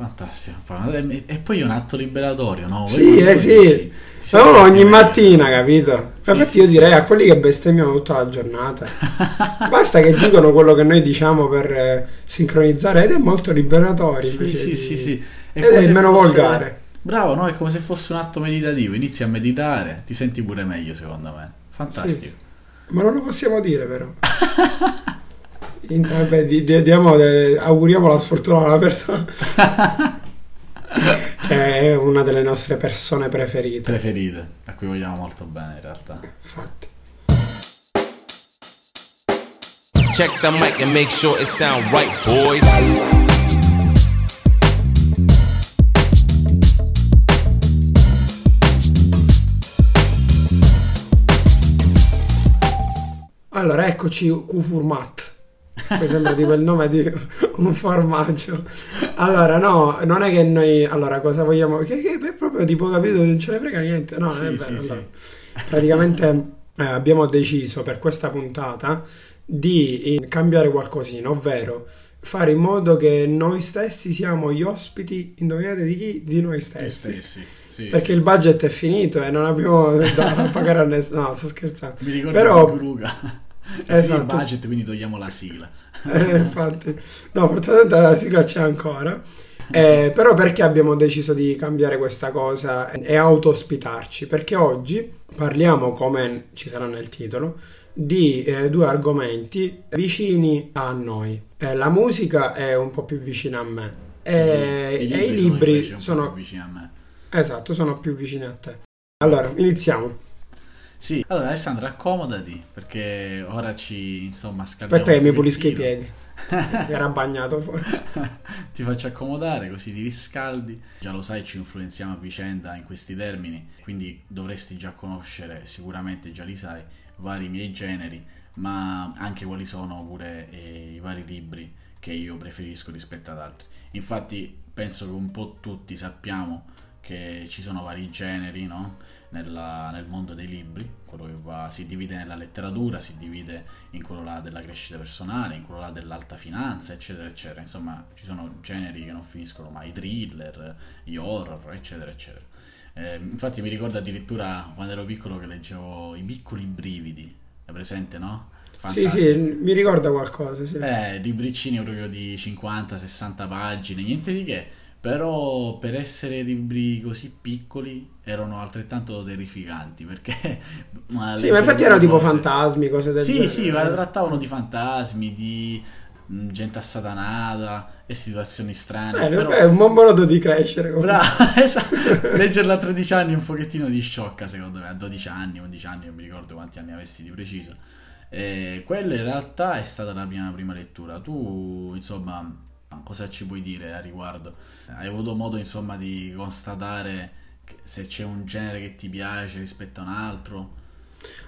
fantastico. E poi è un atto liberatorio, no? Sì, eh sì. Solo ogni mattina, capito? Sì, Infatti, sì, io direi a quelli che bestemmiano tutta la giornata, basta che dicono quello che noi diciamo per eh, sincronizzare, ed è molto liberatorio. Sì, sì, sì, sì. È ed è meno fosse... volgare. Bravo, no? È come se fosse un atto meditativo. Inizi a meditare, ti senti pure meglio, secondo me. Fantastico. Ma non lo possiamo dire, però. In, vabbè, di, di, diamo, eh, auguriamo la sfortuna a una persona. che è una delle nostre persone preferite. Preferite, a cui vogliamo molto bene in realtà. Infatti. Check the mic and make sure it sound right, boys. Allora, eccoci Kufurmat. Mi sembra tipo il nome di un formaggio. Allora, no, non è che noi. Allora, cosa vogliamo. Che, che è proprio tipo capito, non ce ne frega niente. No, sì, non è vero. Sì, allora. sì. Praticamente eh, abbiamo deciso per questa puntata di eh, cambiare qualcosina, ovvero fare in modo che noi stessi siamo gli ospiti, indovinate di chi? Di noi stessi. Sì, sì, sì, Perché il budget è finito e non abbiamo da pagare a nessuno. No, sto scherzando. Mi ricordo Però... Gruga. Esatto. il budget, quindi togliamo la sigla. Eh, infatti, no, fortunatamente la sigla c'è ancora. Eh, però perché abbiamo deciso di cambiare questa cosa e auto-ospitarci? Perché oggi parliamo, come ci sarà nel titolo, di eh, due argomenti vicini a noi. Eh, la musica è un po' più vicina a me sì, e, i libri, e i libri sono, sono vicini a me. Esatto, sono più vicini a te. Allora, iniziamo. Sì, allora Alessandro, accomodati perché ora ci insomma scaldiamo. Aspetta che mi pulisco i piedi. Era bagnato fuori. ti faccio accomodare così ti riscaldi. Già lo sai, ci influenziamo a vicenda in questi termini, quindi dovresti già conoscere, sicuramente già li sai, vari miei generi, ma anche quali sono pure eh, i vari libri che io preferisco rispetto ad altri. Infatti penso che un po' tutti sappiamo che ci sono vari generi, no? Nella, nel mondo dei libri, quello che va, si divide nella letteratura, si divide in quello là della crescita personale, in quello là dell'alta finanza, eccetera, eccetera. Insomma, ci sono generi che non finiscono mai, i thriller, gli horror, eccetera, eccetera. Eh, infatti mi ricordo addirittura quando ero piccolo che leggevo i piccoli brividi, è presente, no? Fantastico. Sì, sì, mi ricorda qualcosa. Sì. Eh, libricini proprio di 50-60 pagine, niente di che però per essere libri così piccoli erano altrettanto terrificanti perché ma sì ma infatti erano tipo fantasmi cose del sì genere. sì ma trattavano di fantasmi di mh, gente assatanata e situazioni strane eh, però... è un buon modo di crescere bravo esatto. Leggerla a 13 anni un pochettino ti sciocca secondo me. A 12 anni 11 anni non mi ricordo quanti anni avessi di preciso. E quella in realtà è stata la mia prima lettura. Tu insomma Cosa ci puoi dire a riguardo? Hai avuto modo insomma di constatare se c'è un genere che ti piace rispetto a un altro?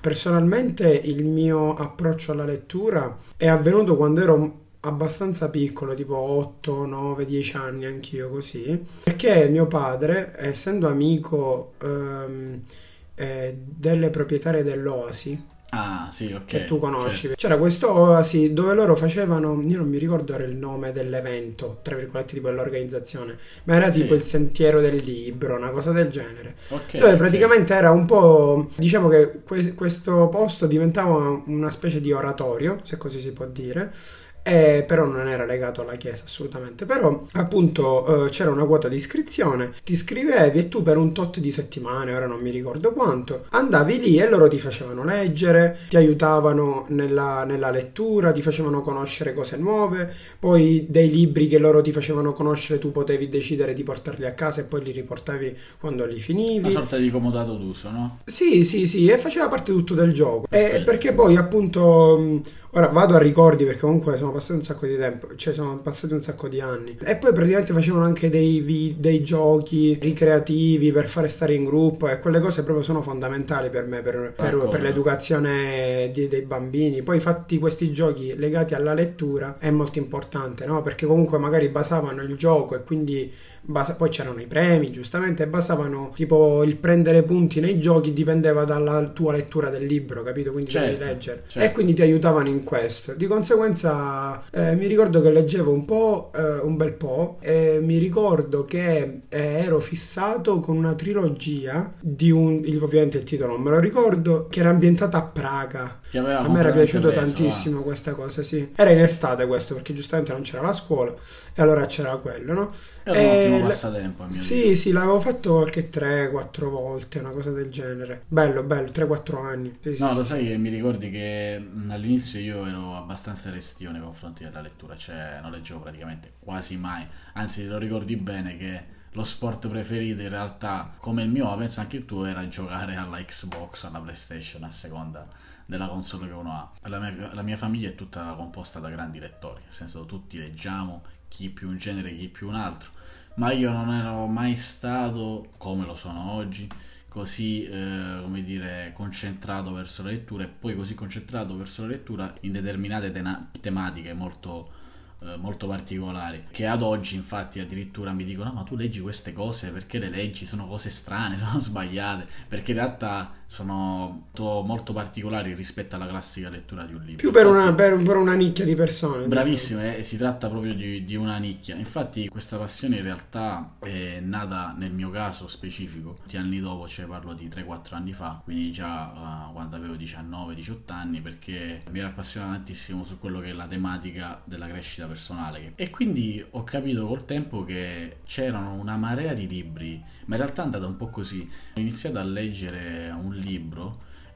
Personalmente il mio approccio alla lettura è avvenuto quando ero abbastanza piccolo, tipo 8, 9, 10 anni anch'io così, perché mio padre, essendo amico ehm, eh, delle proprietarie dell'Oasi, Ah, sì, ok. Che tu conosci. Certo. C'era questo oasi dove loro facevano, io non mi ricordo il nome dell'evento, tra virgolette, tipo dell'organizzazione, ma era tipo sì. il sentiero del libro, una cosa del genere. Okay, dove praticamente era un po', diciamo che que- questo posto diventava una specie di oratorio, se così si può dire, eh, però non era legato alla chiesa assolutamente. Però appunto eh, c'era una quota di iscrizione. Ti iscrivevi e tu per un tot di settimane ora non mi ricordo quanto andavi lì e loro ti facevano leggere ti aiutavano nella, nella lettura ti facevano conoscere cose nuove poi dei libri che loro ti facevano conoscere tu potevi decidere di portarli a casa e poi li riportavi quando li finivi. Una sorta di comodato d'uso no? sì sì sì e faceva parte tutto del gioco. E perché poi appunto Ora vado a ricordi perché comunque sono passati un sacco di tempo, cioè sono passati un sacco di anni. E poi praticamente facevano anche dei, dei giochi ricreativi per fare stare in gruppo e quelle cose proprio sono fondamentali per me, per, per, per l'educazione di, dei bambini. Poi fatti questi giochi legati alla lettura è molto importante, no? Perché comunque magari basavano il gioco e quindi basa- poi c'erano i premi, giustamente, e basavano tipo il prendere punti nei giochi dipendeva dalla tua lettura del libro, capito? Quindi certo, devi leggere. Certo. E quindi ti aiutavano in in questo. Di conseguenza eh, mi ricordo che leggevo un po', eh, un bel po', e mi ricordo che eh, ero fissato con una trilogia di un, ovviamente il titolo non me lo ricordo, che era ambientata a Praga. a me era piaciuto preso, tantissimo va. questa cosa, sì. Era in estate questo, perché giustamente non c'era la scuola, e allora c'era quello, no? Era un ottimo passatempo. Sì, dire. sì, l'avevo fatto qualche 3-4 volte, una cosa del genere. Bello, bello, 3-4 anni. Sì, no, sì, lo sai che mi ricordi che all'inizio io ero abbastanza restio nei confronti della lettura, cioè non leggevo praticamente quasi mai. Anzi, lo ricordi bene che lo sport preferito in realtà, come il mio, penso anche il tuo, era giocare alla Xbox, alla PlayStation, a seconda della console che uno ha. La mia, la mia famiglia è tutta composta da grandi lettori, nel senso tutti leggiamo, chi più un genere, chi più un altro, ma io non ero mai stato, come lo sono oggi, così eh, come dire concentrato verso la lettura e poi così concentrato verso la lettura in determinate tena- tematiche molto eh, molto particolari che ad oggi infatti addirittura mi dicono no, ma tu leggi queste cose perché le leggi? Sono cose strane sono sbagliate. Perché in realtà sono molto particolari rispetto alla classica lettura di un libro più per, infatti, una, per, per una, nicchia di persone bravissimo diciamo. eh, si tratta proprio di, di, una nicchia infatti questa passione in realtà è nata nel mio caso specifico molti anni dopo cioè parlo di 3-4 anni fa quindi già uh, quando avevo 19-18 anni perché mi ero appassionato tantissimo su quello che è la tematica della crescita personale. E quindi ho capito col tempo che c'erano una marea di libri, ma in realtà è andata un po' così. Ho iniziato a leggere un libro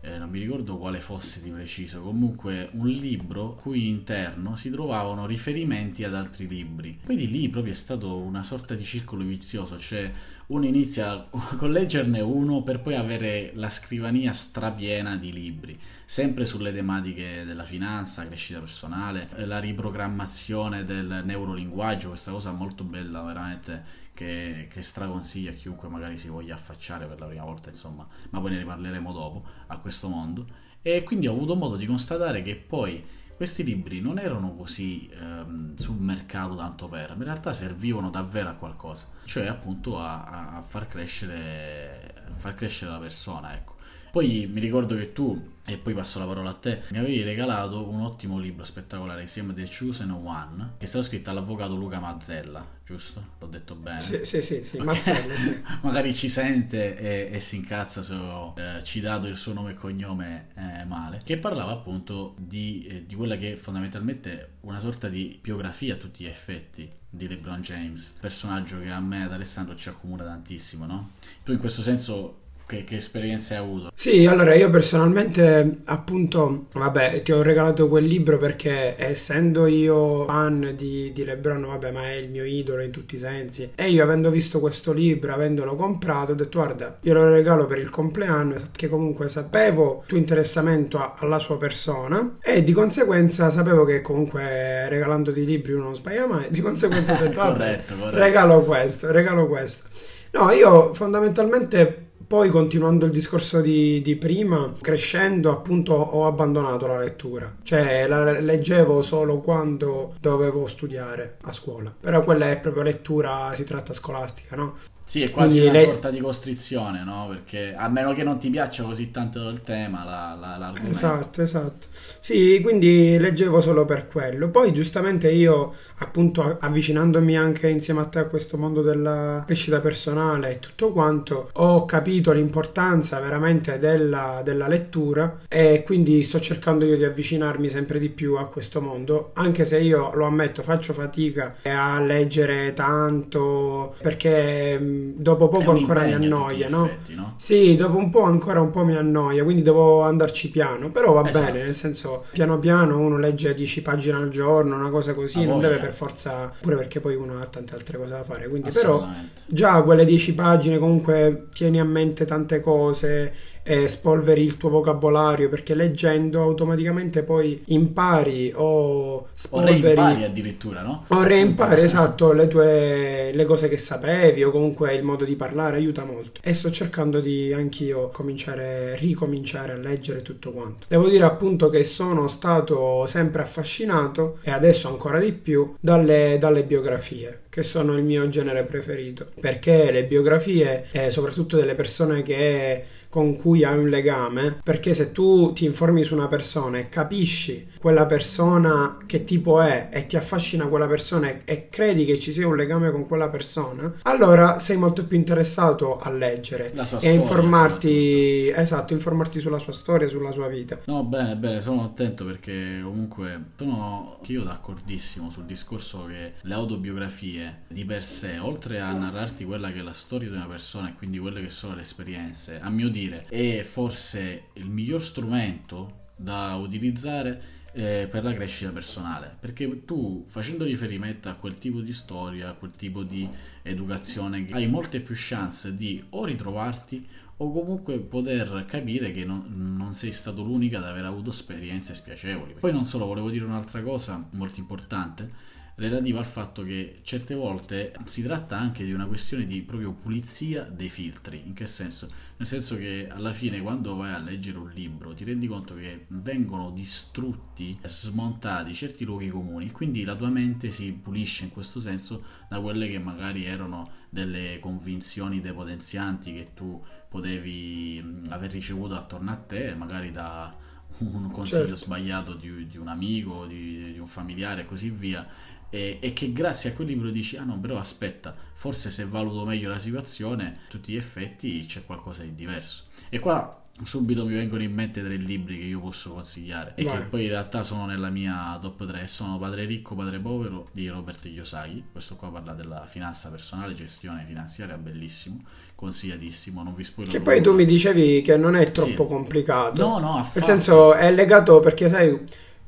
eh, non mi ricordo quale fosse di preciso, comunque un libro cui interno si trovavano riferimenti ad altri libri. Quindi lì proprio è stato una sorta di circolo vizioso, cioè uno inizia con leggerne uno per poi avere la scrivania strapiena di libri, sempre sulle tematiche della finanza, crescita personale, la riprogrammazione del neurolinguaggio, questa cosa molto bella veramente che, che straconsiglio a chiunque magari si voglia affacciare per la prima volta, insomma, ma poi ne riparleremo dopo, a questo mondo. E quindi ho avuto modo di constatare che poi questi libri non erano così ehm, sul mercato tanto per, ma in realtà servivano davvero a qualcosa, cioè appunto a, a far, crescere, far crescere la persona, ecco. Poi mi ricordo che tu, e poi passo la parola a te, mi avevi regalato un ottimo libro spettacolare che si chiama The Chosen One, che è stato scritto dall'avvocato Luca Mazzella, giusto? L'ho detto bene? Sì, sì, sì, sì. Okay. Mazzella, sì. Magari ci sente e, e si incazza se ho eh, citato il suo nome e cognome eh, male, che parlava appunto di, eh, di quella che è fondamentalmente una sorta di biografia a tutti gli effetti di LeBron James, personaggio che a me ad Alessandro ci accomuna tantissimo, no? Tu in questo senso che, che, esperienze hai avuto? Sì, allora io personalmente appunto, vabbè, ti ho regalato quel libro perché essendo io fan di, di Lebron, vabbè, ma è il mio idolo in tutti i sensi, e io avendo visto questo libro, avendolo comprato, ho detto guarda, io lo regalo per il compleanno, che comunque sapevo il tuo interessamento a, alla sua persona e di conseguenza sapevo che comunque regalandoti libri uno non sbaglia mai, di conseguenza ho detto vabbè, corretto, corretto. regalo questo, regalo questo. No, io fondamentalmente poi continuando il discorso di, di, prima, crescendo appunto ho abbandonato la lettura, cioè la leggevo solo quando dovevo studiare a scuola, però quella è proprio lettura, si tratta scolastica, no? Sì, è quasi Quindi una le... sorta di costrizione, no? Perché a meno che non ti piaccia così tanto il tema, la, la, l'argomento. Esatto, esatto. Sì, quindi leggevo solo per quello. Poi giustamente io, appunto, avvicinandomi anche insieme a te a questo mondo della crescita personale e tutto quanto, ho capito l'importanza veramente della, della lettura e quindi sto cercando io di avvicinarmi sempre di più a questo mondo, anche se io lo ammetto, faccio fatica a leggere tanto perché dopo poco ancora mi annoia, no? Effetti, no? Sì, dopo un po' ancora un po' mi annoia, quindi devo andarci piano, però va esatto. bene, nel senso piano piano uno legge 10 pagine al giorno, una cosa così, non deve per forza, pure perché poi uno ha tante altre cose da fare, quindi però già quelle 10 pagine comunque tieni a mente tante cose e spolveri il tuo vocabolario perché leggendo automaticamente poi impari o spolveri o reimpari addirittura no? o reimpari esatto le tue le cose che sapevi o comunque il modo di parlare aiuta molto. E sto cercando di anch'io cominciare ricominciare a leggere tutto quanto. Devo dire appunto che sono stato sempre affascinato e adesso ancora di più dalle, dalle biografie che sono il mio genere preferito, perché le biografie, eh, soprattutto delle persone che con cui hai un legame, perché se tu ti informi su una persona e capisci quella persona che tipo è e ti affascina quella persona e, e credi che ci sia un legame con quella persona, allora sei molto più interessato a leggere e storia, informarti, esatto, informarti sulla sua storia, sulla sua vita. No, bene, bene, sono attento perché comunque sono io d'accordissimo sul discorso che le autobiografie di per sé, oltre a narrarti quella che è la storia di una persona e quindi quelle che sono le esperienze, a mio dire, è forse il miglior strumento da utilizzare eh, per la crescita personale. Perché tu facendo riferimento a quel tipo di storia a quel tipo di educazione hai molte più chance di o ritrovarti o comunque poter capire che non, non, sei stato l'unica ad aver avuto esperienze spiacevoli. Poi non solo volevo dire un'altra cosa molto importante relativa al fatto che certe volte si tratta anche di una questione di proprio pulizia dei filtri. In che senso? Nel senso che alla fine quando vai a leggere un libro ti rendi conto che vengono distrutti, smontati certi luoghi comuni, quindi la tua mente si pulisce in questo senso da quelle che magari erano delle convinzioni depotenzianti che tu potevi aver ricevuto attorno a te, magari da un consiglio certo. sbagliato di, di, un amico, di, di un familiare e così via e, e, che grazie a quel libro dici ah no però aspetta forse se valuto meglio la situazione a tutti gli effetti c'è qualcosa di diverso e qua subito mi vengono in mente tre libri che io posso consigliare e Vai. che poi in realtà sono nella mia top 3 sono Padre ricco, Padre povero di Robert Kiyosaki questo qua parla della finanza personale, gestione finanziaria bellissimo, consigliatissimo non vi spoiler che poi tu mi dicevi che non è troppo sì. complicato no no affatto. nel senso è legato perché sai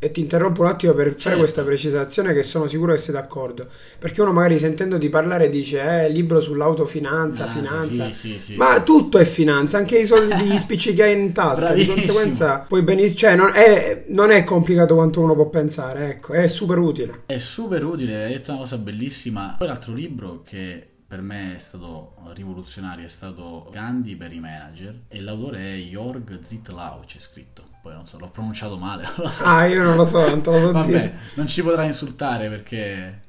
e ti interrompo un attimo per certo. fare questa precisazione che sono sicuro che sei d'accordo. Perché uno magari sentendoti parlare dice eh, libro sull'autofinanza, ah, finanza. Sì, sì, sì, ma tutto è finanza, anche i soldi gli spicci che hai in tasca. Di conseguenza puoi benissimo... Cioè non è, non è, complicato quanto uno può pensare, ecco, è super utile. È super utile, hai detto una cosa bellissima. Poi l'altro libro che per me è stato rivoluzionario, è stato Gandhi per i manager e l'autore è Jorg Zitlau, c'è scritto poi non so, l'ho pronunciato male. Lo so. Ah, io non lo so, non te lo so Vabbè, dire. non ci potrà insultare perché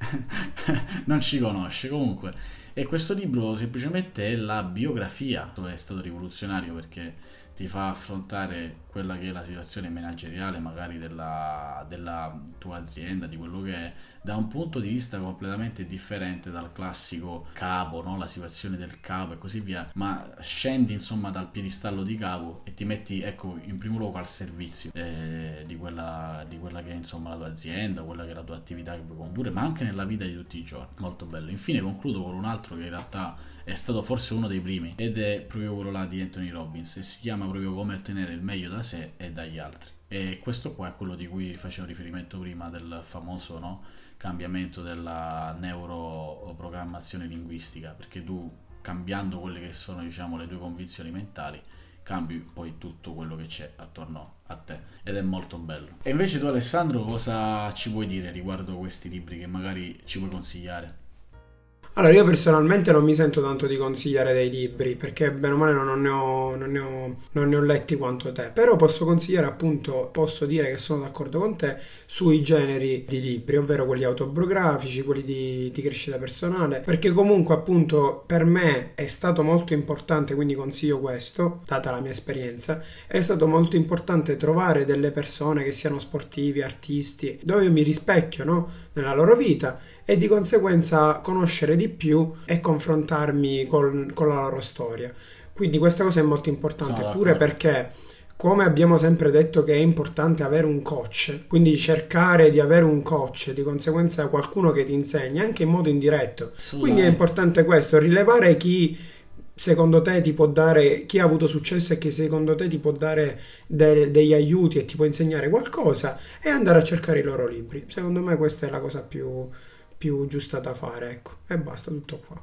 non ci conosce. Comunque, e questo libro semplicemente è la biografia, è stato rivoluzionario perché ti fa affrontare quella che è la situazione manageriale magari della, della, tua azienda, di quello che è, da un punto di vista completamente differente dal classico capo, no? la situazione del capo e così via, ma scendi insomma dal piedistallo di capo e ti metti ecco in primo luogo al servizio eh, di, quella, di, quella, che è insomma la tua azienda, quella che è la tua attività che puoi condurre, ma anche nella vita di tutti i giorni. Molto bello. Infine concludo con un altro che in realtà è stato forse uno dei primi ed è proprio quello là di Anthony Robbins e si chiama proprio come ottenere il meglio da e dagli altri. E questo qua è quello di cui facevo riferimento prima del famoso no, cambiamento della neuroprogrammazione linguistica, perché tu cambiando quelle che sono diciamo, le tue convinzioni mentali cambi poi tutto quello che c'è attorno a te ed è molto bello. E invece tu Alessandro cosa ci puoi dire riguardo questi libri che magari ci puoi consigliare? Allora, io personalmente non mi sento tanto di consigliare dei libri perché bene o male non ne, ho, non, ne ho, non ne ho, letti quanto te, però posso consigliare appunto, posso dire che sono d'accordo con te sui generi di libri, ovvero quelli autobiografici, quelli di, di crescita personale, perché comunque appunto per me è stato molto importante, quindi consiglio questo, data la mia esperienza, è stato molto importante trovare delle persone che siano sportivi, artisti, dove io mi rispecchio no? nella loro vita e di conseguenza conoscere di più e confrontarmi con, con la loro storia. Quindi questa cosa è molto importante, Sono pure perché come abbiamo sempre detto che è importante avere un coach, quindi cercare di avere un coach, di conseguenza qualcuno che ti insegni anche in modo indiretto. Quindi è importante questo, rilevare chi secondo te ti può dare, chi ha avuto successo e che secondo te ti può dare de- degli aiuti e ti può insegnare qualcosa e andare a cercare i loro libri. Secondo me questa è la cosa più, più giusta da fare, ecco. E basta, tutto qua.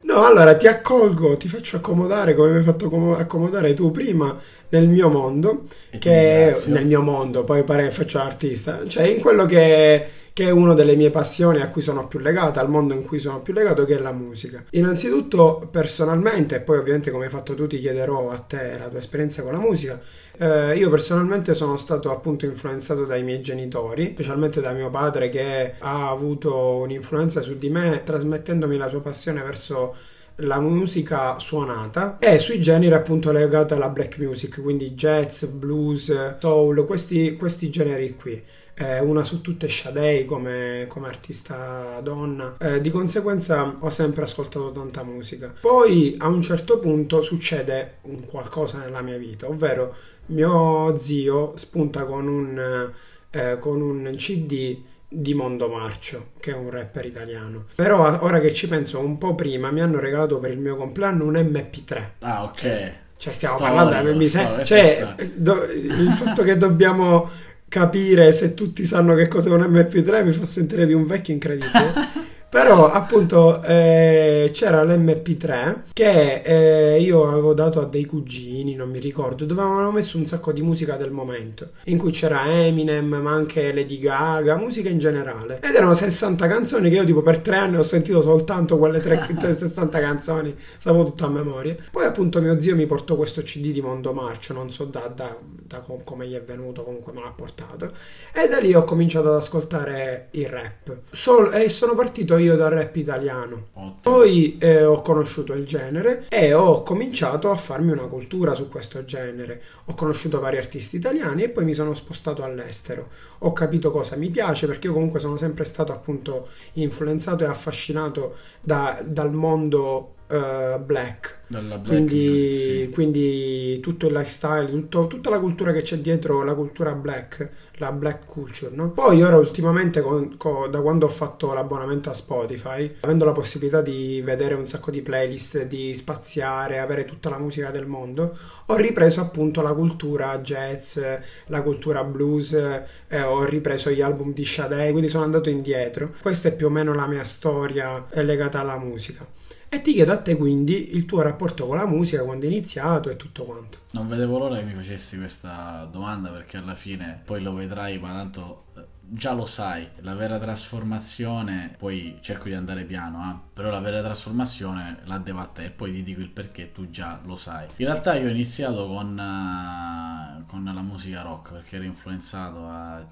No, allora ti accolgo, ti faccio accomodare come mi hai fatto accomodare tu prima nel mio mondo, e che è nel mio mondo, poi pare faccio artista, cioè in quello che, che è una delle mie passioni a cui sono più legato, al mondo in cui sono più legato, che è la musica. Innanzitutto, personalmente, e poi ovviamente come hai fatto tu ti chiederò a te la tua esperienza con la musica, eh, io personalmente sono stato appunto influenzato dai miei genitori, specialmente da mio padre che ha avuto un'influenza su di me trasmettendomi la sua passione verso la musica suonata e sui generi appunto legati alla black music, quindi jazz, blues, soul, questi, questi generi qui. Eh, una su tutte Shadei come, come artista donna, eh, di conseguenza ho sempre ascoltato tanta musica. Poi a un certo punto succede un qualcosa nella mia vita, ovvero mio zio spunta con un, eh, con un CD di Mondo Marcio, che è un rapper italiano. Però ora che ci penso un po' prima, mi hanno regalato per il mio compleanno un MP3. Ah, ok. Cioè, stiamo Storico, parlando mi se- cioè, do- il fatto che dobbiamo capire se tutti sanno che cos'è un MP3 mi fa sentire di un vecchio incredibile. Però appunto eh, c'era l'MP3 che eh, io avevo dato a dei cugini, non mi ricordo, dove avevano messo un sacco di musica del momento, in cui c'era Eminem, ma anche Lady Gaga, musica in generale. Ed erano 60 canzoni che io tipo per tre anni ho sentito soltanto quelle tre, 60 canzoni, sapevo tutta a memoria. Poi appunto mio zio mi portò questo CD di Mondo Marcio, non so da, da, da come gli è venuto, comunque me l'ha portato. E da lì ho cominciato ad ascoltare il rap. Sol- e sono partito io dal rap italiano. Ottimo. Poi eh, ho conosciuto il genere e ho cominciato a farmi una cultura su questo genere. Ho conosciuto vari artisti italiani e poi mi sono spostato all'estero. Ho capito cosa mi piace perché io comunque sono sempre stato appunto influenzato e affascinato da, dal mondo uh, black. black quindi, music, sì. quindi, tutto il lifestyle, tutto, tutta la cultura che c'è dietro la cultura black, la black culture. No? Poi ora ultimamente, con, con, da quando ho fatto l'abbonamento a Spotify, avendo la possibilità di vedere un sacco di playlist, di spaziare, avere tutta la musica del mondo, ho ripreso appunto la cultura jazz, la cultura blues, eh, ho ripreso gli album di Sade, quindi sono andato indietro. Questa è più o meno la mia storia legata alla musica. E ti chiedo a te quindi il tuo rapporto con la musica, quando è iniziato e tutto quanto. Non vedevo l'ora che mi facessi questa domanda perché alla fine poi lo vedrai, ma tanto eh, già lo sai, la vera trasformazione, poi cerco di andare piano, eh, però la vera trasformazione la devo a te e poi ti dico il perché tu già lo sai. In realtà io ho iniziato con, uh, con la musica rock perché ero influenzato a,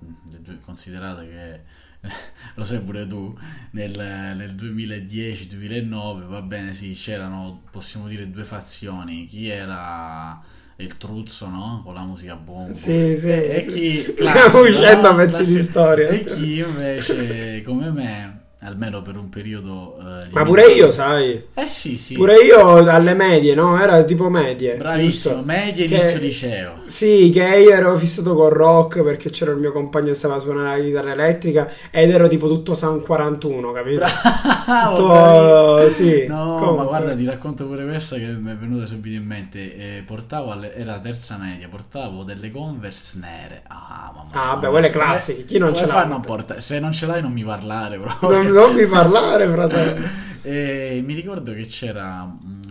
considerate che lo sai pure tu, nel, nel 2010-2009, va bene, sì, c'erano, possiamo dire, due fazioni. Chi era il truzzo, no? Con la musica bomba. Sì, sì. E chi... Stiamo uscendo no? pezzi di storia. E chi invece, come me almeno per un periodo. Eh, Ma pure io, sai. Eh sì, sì. Pure io alle medie, no? Era tipo medie. Bravissimo, giusto? medie inizio liceo. Sì, che io ero fissato con rock perché c'era il mio compagno che stava a suonare la chitarra elettrica ed ero tipo tutto San 41, capito? Bravo, tutto, sì. No, Comunque. ma guarda, ti racconto pure questa che mi è venuta subito in mente. Eh, portavo, alle, era terza media, portavo delle Converse nere. Ah, mamma Ah, vabbè, quelle classiche. Chi non ce l'ha? Se non ce l'hai non mi parlare proprio. Non, non mi parlare, fratello. e mi ricordo che c'era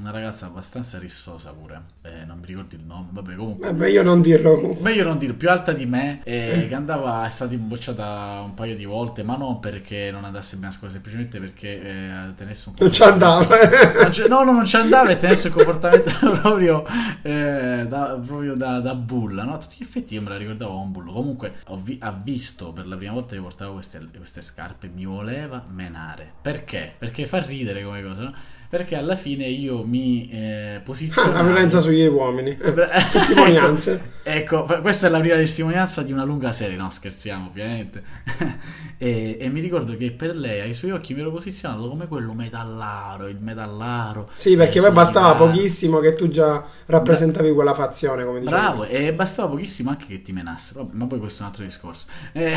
una ragazza abbastanza rissosa pure. Eh, non mi ricordo il nome. Vabbè, comunque. Vabbè, io non dirlo. Meglio non dirlo, più alta di me. Eh, che andava, è stata bocciata un paio di volte. Ma non perché non andasse bene a scuola, semplicemente perché eh, tenesse un Non ci andava. no, no, non ci andava e tenesse un comportamento proprio, eh, da, proprio da, da, bulla. No? A tutti gli effetti io me la ricordavo un bullo. Comunque, ho vi- ha visto per la prima volta che portavo queste, queste scarpe. Mi voleva menare. Perché? Perché fa ridere come cosa, no? Perché alla fine io mi eh, posiziono. La violenza sugli uomini. testimonianze. ecco, ecco, questa è la prima testimonianza di una lunga serie, no scherziamo ovviamente. e, e, mi ricordo che per lei, ai suoi occhi, mi ero posizionato come quello metallaro, il metallaro. Sì, perché poi bastava chitarra. pochissimo che tu già rappresentavi quella fazione, come. Bravo, e bastava pochissimo anche che ti menassero, ma poi questo è un altro discorso. E,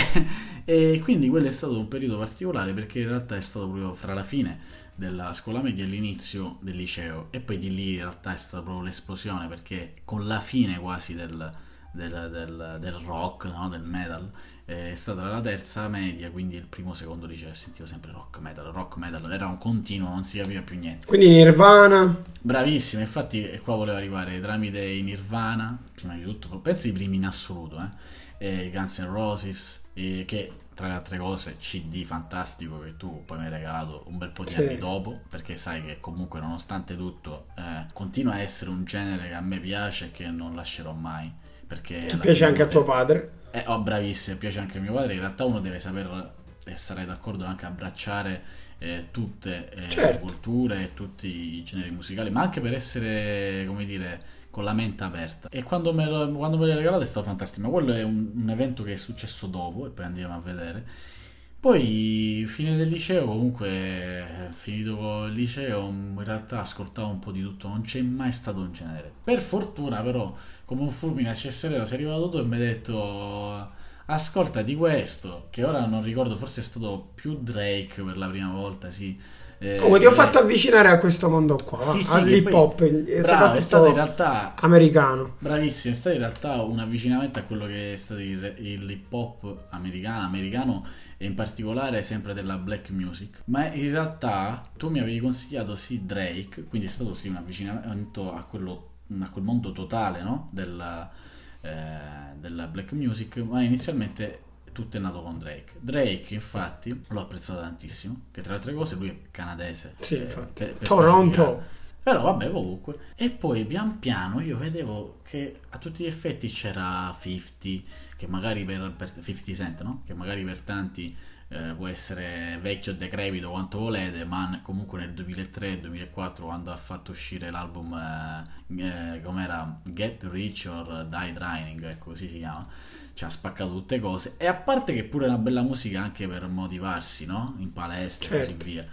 e quindi quello è stato un periodo particolare perché in realtà è stato proprio fra la fine della scuola media e l'inizio del liceo e poi di lì in realtà è stata proprio l'esplosione perché con la fine quasi del, del, del, del rock, no? del metal è stata la terza media quindi il primo secondo liceo sentivo sempre rock metal rock metal era un continuo non si capiva più niente quindi Nirvana bravissimo infatti qua voleva arrivare tramite i Nirvana prima di tutto penso i primi in assoluto eh? Guns N' Roses eh, che tra le altre cose CD fantastico che tu poi mi hai regalato un bel po' di Sì. anni dopo, perché sai che comunque nonostante tutto eh, continua a essere un genere che a me piace e che non lascerò mai. Perché Ti piace anche a tuo padre? Eh, oh, bravissimo, piace anche a mio padre. In realtà uno deve saper, e sarei d'accordo anche abbracciare eh, tutte eh, le Certo. culture e tutti i generi musicali, ma anche per essere, come dire, con la mente aperta. E quando me, lo, quando me l'hai regalato è stato fantastico, ma quello è un, un evento che è successo dopo e poi andiamo a vedere. Poi, fine del liceo, comunque, finito il liceo, in realtà ascoltavo un po' di tutto, non c'è mai stato un genere. Per fortuna, però, come un fulmine a ciel sereno, sei arrivato tu e mi hai detto: Ascolta di questo, che ora non ricordo, forse è stato più Drake per la prima volta, sì. Eh, Comunque ti ho eh, fatto avvicinare a questo mondo qua, Sì, sì, all'hip hop, Bravo, è stato in realtà americano. Bravissimo, è stato in realtà un avvicinamento a quello che è stato il, il hip hop americano, americano e in particolare sempre della black music. Ma in realtà tu mi avevi consigliato sì Drake, quindi è stato sì un avvicinamento a, quello, a quel mondo totale no? della, eh, della black music, ma inizialmente tutto è nato con Drake. Drake infatti l'ho apprezzato tantissimo, che tra le altre cose lui è canadese. Sì, eh, infatti. per- per Toronto. Però vabbè, comunque. E poi pian piano io vedevo che a tutti gli effetti c'era 50, che magari per, per 50 Cent, no? Che magari per tanti eh, può essere vecchio o decrepito quanto volete, ma comunque nel 2003-2004 quando ha fatto uscire l'album eh, eh, com'era Get Rich or Die Trying, ecco così si chiama, ci ha spaccato tutte cose. E a parte che pure è una bella musica anche per motivarsi, no? In palestra e Certo. così via.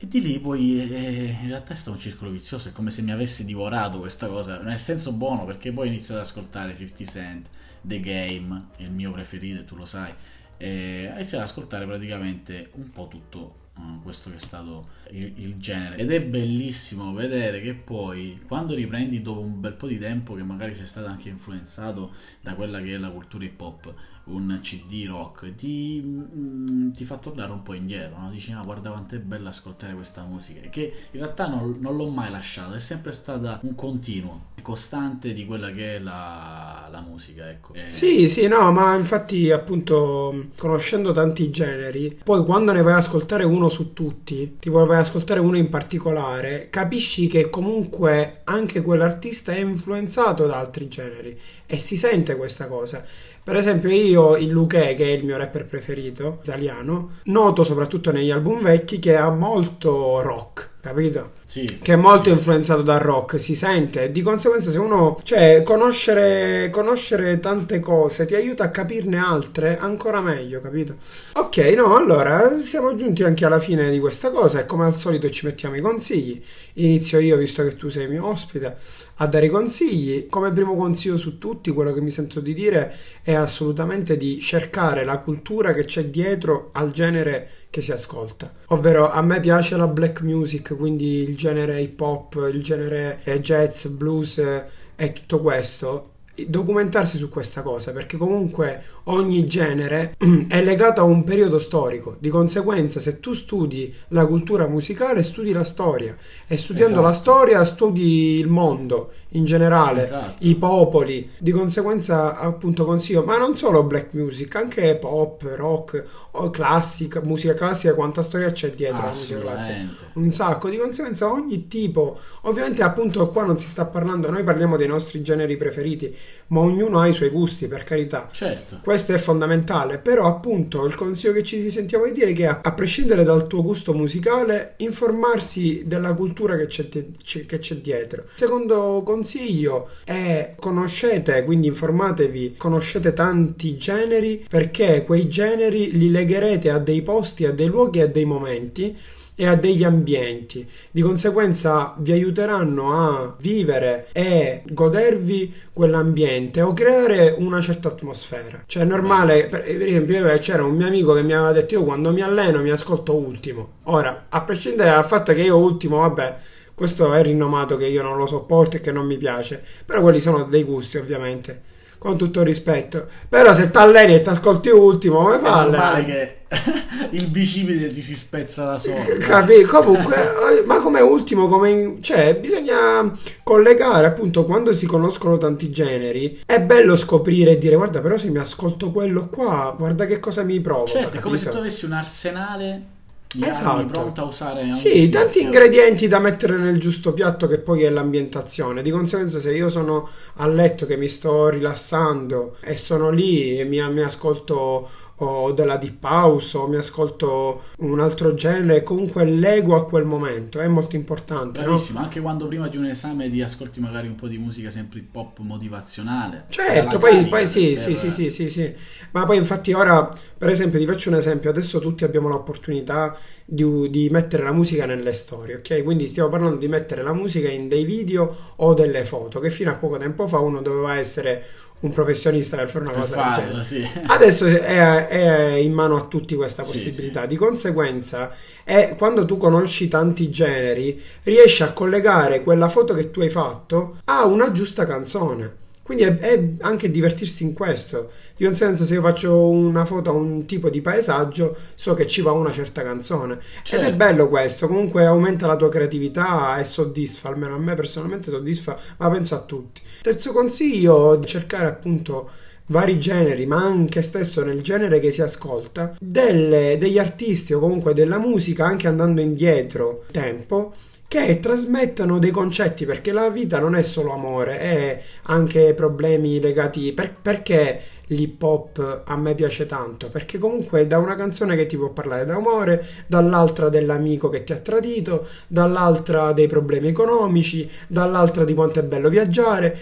E di lì poi eh, in realtà è stato un circolo vizioso, è come se mi avesse divorato questa cosa, nel senso buono, perché poi ho iniziato ad ascoltare 50 Cent, The Game, il mio preferito, e tu lo sai, e ho iniziato ad ascoltare praticamente un po' tutto eh, questo che è stato il, il genere. Ed è bellissimo vedere che poi, quando riprendi dopo un bel po' di tempo, che magari sei stato anche influenzato da quella che è la cultura hip hop, un CD rock, ti, mm, ti fa tornare un po' indietro, no? dici ah guarda quanto è bello ascoltare questa musica, che in realtà non, non l'ho mai lasciato, è sempre stata un continuo, costante di quella che è la, la musica, ecco. E- Sì, sì, no, ma infatti appunto conoscendo tanti generi, poi quando ne vai ad ascoltare uno su tutti, tipo vai ad ascoltare uno in particolare, capisci che comunque anche quell'artista è influenzato da altri generi e si sente questa cosa. Per esempio io il Luque, che è il mio rapper preferito italiano, noto soprattutto negli album vecchi che ha molto rock, capito? Sì, che è molto sì. influenzato dal rock, si sente. Di conseguenza, se uno, cioè, conoscere, conoscere tante cose ti aiuta a capirne altre ancora meglio, capito? Ok, no, allora siamo giunti anche alla fine di questa cosa e come al solito ci mettiamo i consigli. Inizio io, visto che tu sei mio ospite, a dare i consigli. Come primo consiglio su tutti, quello che mi sento di dire è assolutamente di cercare la cultura che c'è dietro al genere che si ascolta. Ovvero a me piace la black music, quindi il genere hip hop, il genere eh, jazz, blues eh, e tutto questo. Documentarsi su questa cosa perché comunque ogni genere è legato a un periodo storico. Di conseguenza, se tu studi la cultura musicale, studi la storia e studiando la Esatto. storia studi il mondo in generale Esatto. i popoli. Di conseguenza, appunto, consiglio, ma non solo black music, anche pop, rock o classica, musica classica, quanta storia c'è dietro la musica classica. Un sacco, di conseguenza ogni tipo, ovviamente appunto qua non si sta parlando, noi parliamo dei nostri generi preferiti, ma ognuno ha i suoi gusti, per carità. Certo. Questo è fondamentale, però appunto il consiglio che ci sentiamo di dire è che a, prescindere dal tuo gusto musicale, informarsi della cultura che c'è, che c'è dietro. Secondo consiglio è conoscete, quindi informatevi, conoscete tanti generi perché quei generi li legherete a dei posti, a dei luoghi, a dei momenti e a degli ambienti. Di conseguenza vi aiuteranno a vivere e godervi quell'ambiente o creare una certa atmosfera. Cioè è normale, per, per esempio io- c'era un mio amico che mi aveva detto io quando mi alleno mi ascolto ultimo. Ora, a prescindere dal fatto che io ultimo, vabbè, questo è rinomato che io non lo sopporto e che non mi piace, però quelli sono dei gusti ovviamente. Con tutto rispetto. Però se t'alleni e t'ascolti ultimo, come fa? È normale che il bicipite ti si spezza da solo. Capì? Comunque, eh, ma come ultimo, come cioè, bisogna collegare appunto quando si conoscono tanti generi. È bello scoprire e dire, guarda, però se mi ascolto quello qua, guarda che cosa mi provoca. Certo, è come se tu avessi un arsenale esatto. pronta a usare sì, tanti ingredienti da mettere nel giusto piatto che poi è l'ambientazione di conseguenza se io sono a letto che mi sto rilassando e sono lì e mi, mi ascolto o della deep house o mi ascolto un altro genere comunque leggo a quel momento è molto importante bravissimo no? anche quando prima di un esame ti ascolti magari un po' di musica sempre hip hop motivazionale certo poi, poi sì, per... sì, sì sì sì sì ma poi infatti ora per esempio ti faccio un esempio adesso tutti abbiamo l'opportunità di, di, mettere la musica nelle storie, ok? Quindi stiamo parlando di mettere la musica in dei video o delle foto, che fino a poco tempo fa uno doveva essere un professionista per fare una per cosa farlo, del genere. Sì. Adesso è, è, in mano a tutti questa possibilità. Sì, sì. Di conseguenza, è, quando tu conosci tanti generi, riesci a collegare quella foto che tu hai fatto a una giusta canzone. Quindi è, è anche divertirsi in questo. Di conseguenza, se io faccio una foto a un tipo di paesaggio, so che ci va una certa canzone. Certo. Ed è certo. bello questo. Comunque aumenta la tua creatività e soddisfa. Almeno a me personalmente soddisfa, ma penso a tutti. Terzo consiglio, cercare appunto vari generi, ma anche stesso nel genere che si ascolta, delle, degli artisti o comunque della musica, anche andando indietro tempo, che trasmettano dei concetti perché la vita non è solo amore, è anche problemi legati per, perché l'hip hop a me piace tanto? Perché comunque da una canzone che ti può parlare d'amore, dall'altra dell'amico che ti ha tradito, dall'altra dei problemi economici, dall'altra di quanto è bello viaggiare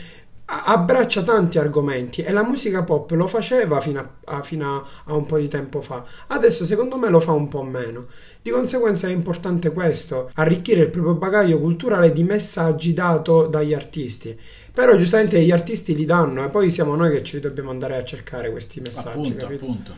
abbraccia tanti argomenti e la musica pop lo faceva fino, a, a, fino a, un po' di tempo fa. Adesso secondo me lo fa un po' meno. Di conseguenza è importante questo, arricchire il proprio bagaglio culturale di messaggi dato dagli artisti. Però giustamente gli artisti li danno e poi siamo noi che ci dobbiamo andare a cercare questi messaggi. Appunto, appunto.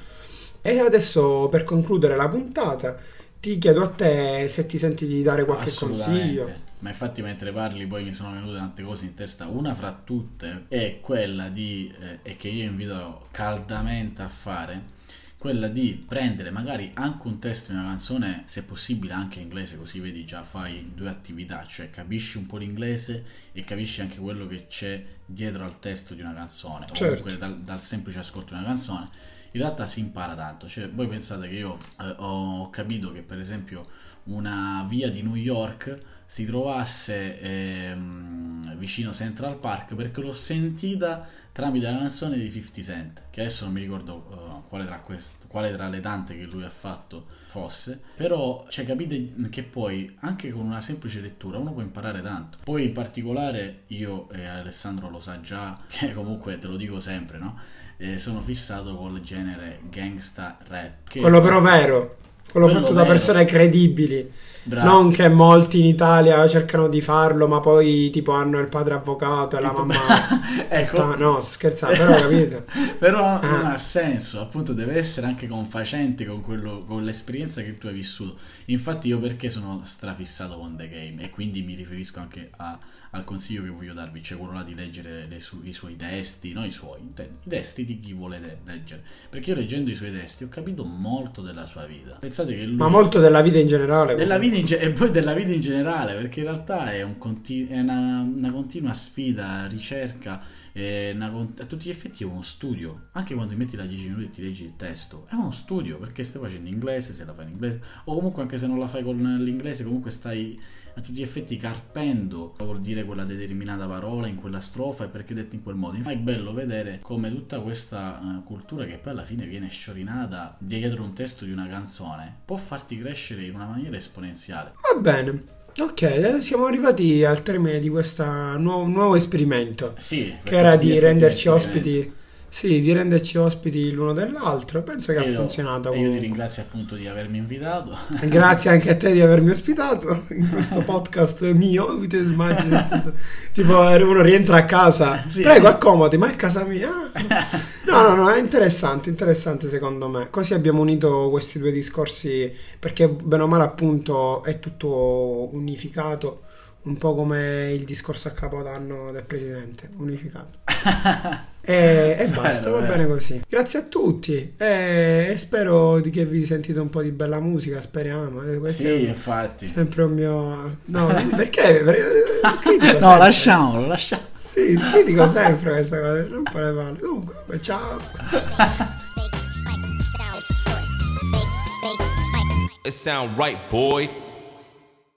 E adesso per concludere la puntata ti chiedo a te se ti senti di dare qualche consiglio. Ma infatti mentre parli poi mi sono venute tante cose in testa. Una fra tutte è quella di, eh, e che io invito caldamente a fare, quella di prendere magari anche un testo di una canzone, se possibile anche in inglese, così vedi già fai due attività, cioè capisci un po' l'inglese e capisci anche quello che c'è dietro al testo di una canzone, certo. o comunque dal, dal semplice ascolto di una canzone. In realtà si impara tanto, cioè voi pensate che io eh, ho capito che per esempio una via di New York si trovasse ehm, vicino Central Park perché l'ho sentita tramite la canzone di 50 Cent che adesso non mi ricordo uh, quale, tra quest- quale tra le tante che lui ha fatto fosse. Però cioè, capite che poi anche con una semplice lettura uno può imparare tanto. Poi in particolare io e Alessandro lo sa già che comunque te lo dico sempre no? Eh, sono fissato col genere gangsta rap quello però vero quello, quello fatto vero. da persone credibili Bravo. Non che molti in Italia cercano di farlo, ma poi tipo hanno il padre avvocato e la mamma. ecco. No, scherzate, però capito. però ah. non ha senso, appunto, deve essere anche confacente con, quello, con l'esperienza che tu hai vissuto. Infatti, io perché sono strafissato con The Game e quindi mi riferisco anche a al consiglio che voglio darvi, cioè quello là di leggere su- i suoi testi, non i suoi, i testi di chi vuole leggere. Perché io leggendo i suoi testi ho capito molto della sua vita. Pensate che lui... Ma molto della vita in generale. Della vita in ge- e poi della vita in generale, perché in realtà è, un continu- è una, una, continua sfida, ricerca, una, a tutti gli effetti è uno studio. Anche quando ti metti da 10 minuti e ti leggi il testo, è uno studio, perché stai facendo inglese, se la fai in inglese, o comunque anche se non la fai con l'inglese, comunque stai a tutti gli effetti carpendo vuol dire quella determinata parola in quella strofa e perché detta in quel modo. Infatti è bello vedere come tutta questa uh, cultura che poi alla fine viene sciorinata dietro un testo di una canzone può farti crescere in una maniera esponenziale. Va bene. Ok, siamo arrivati al termine di questo nuovo, nuovo esperimento. Sì, che era di renderci ospiti sì, di renderci ospiti l'uno dell'altro. Penso che io, ha funzionato. E io ti ringrazio appunto di avermi invitato. Grazie anche a te di avermi ospitato in questo podcast mio. Immagini, senso, tipo uno rientra a casa, sì. prego accomodi, ma è casa mia. No, no, no, è interessante, interessante secondo me. Così abbiamo unito questi due discorsi perché bene o male appunto è tutto unificato un po' come il discorso a capodanno del presidente, unificato. E, e basta, va bene così. Grazie a tutti e, e spero che vi sentite un po' di bella musica, speriamo. Questo sì, infatti. Sempre un mio... No, perché? perché no, lasciamolo, lasciamolo. Sì, critico sempre questa cosa, non le palle. Comunque, ciao. It sound right, boy.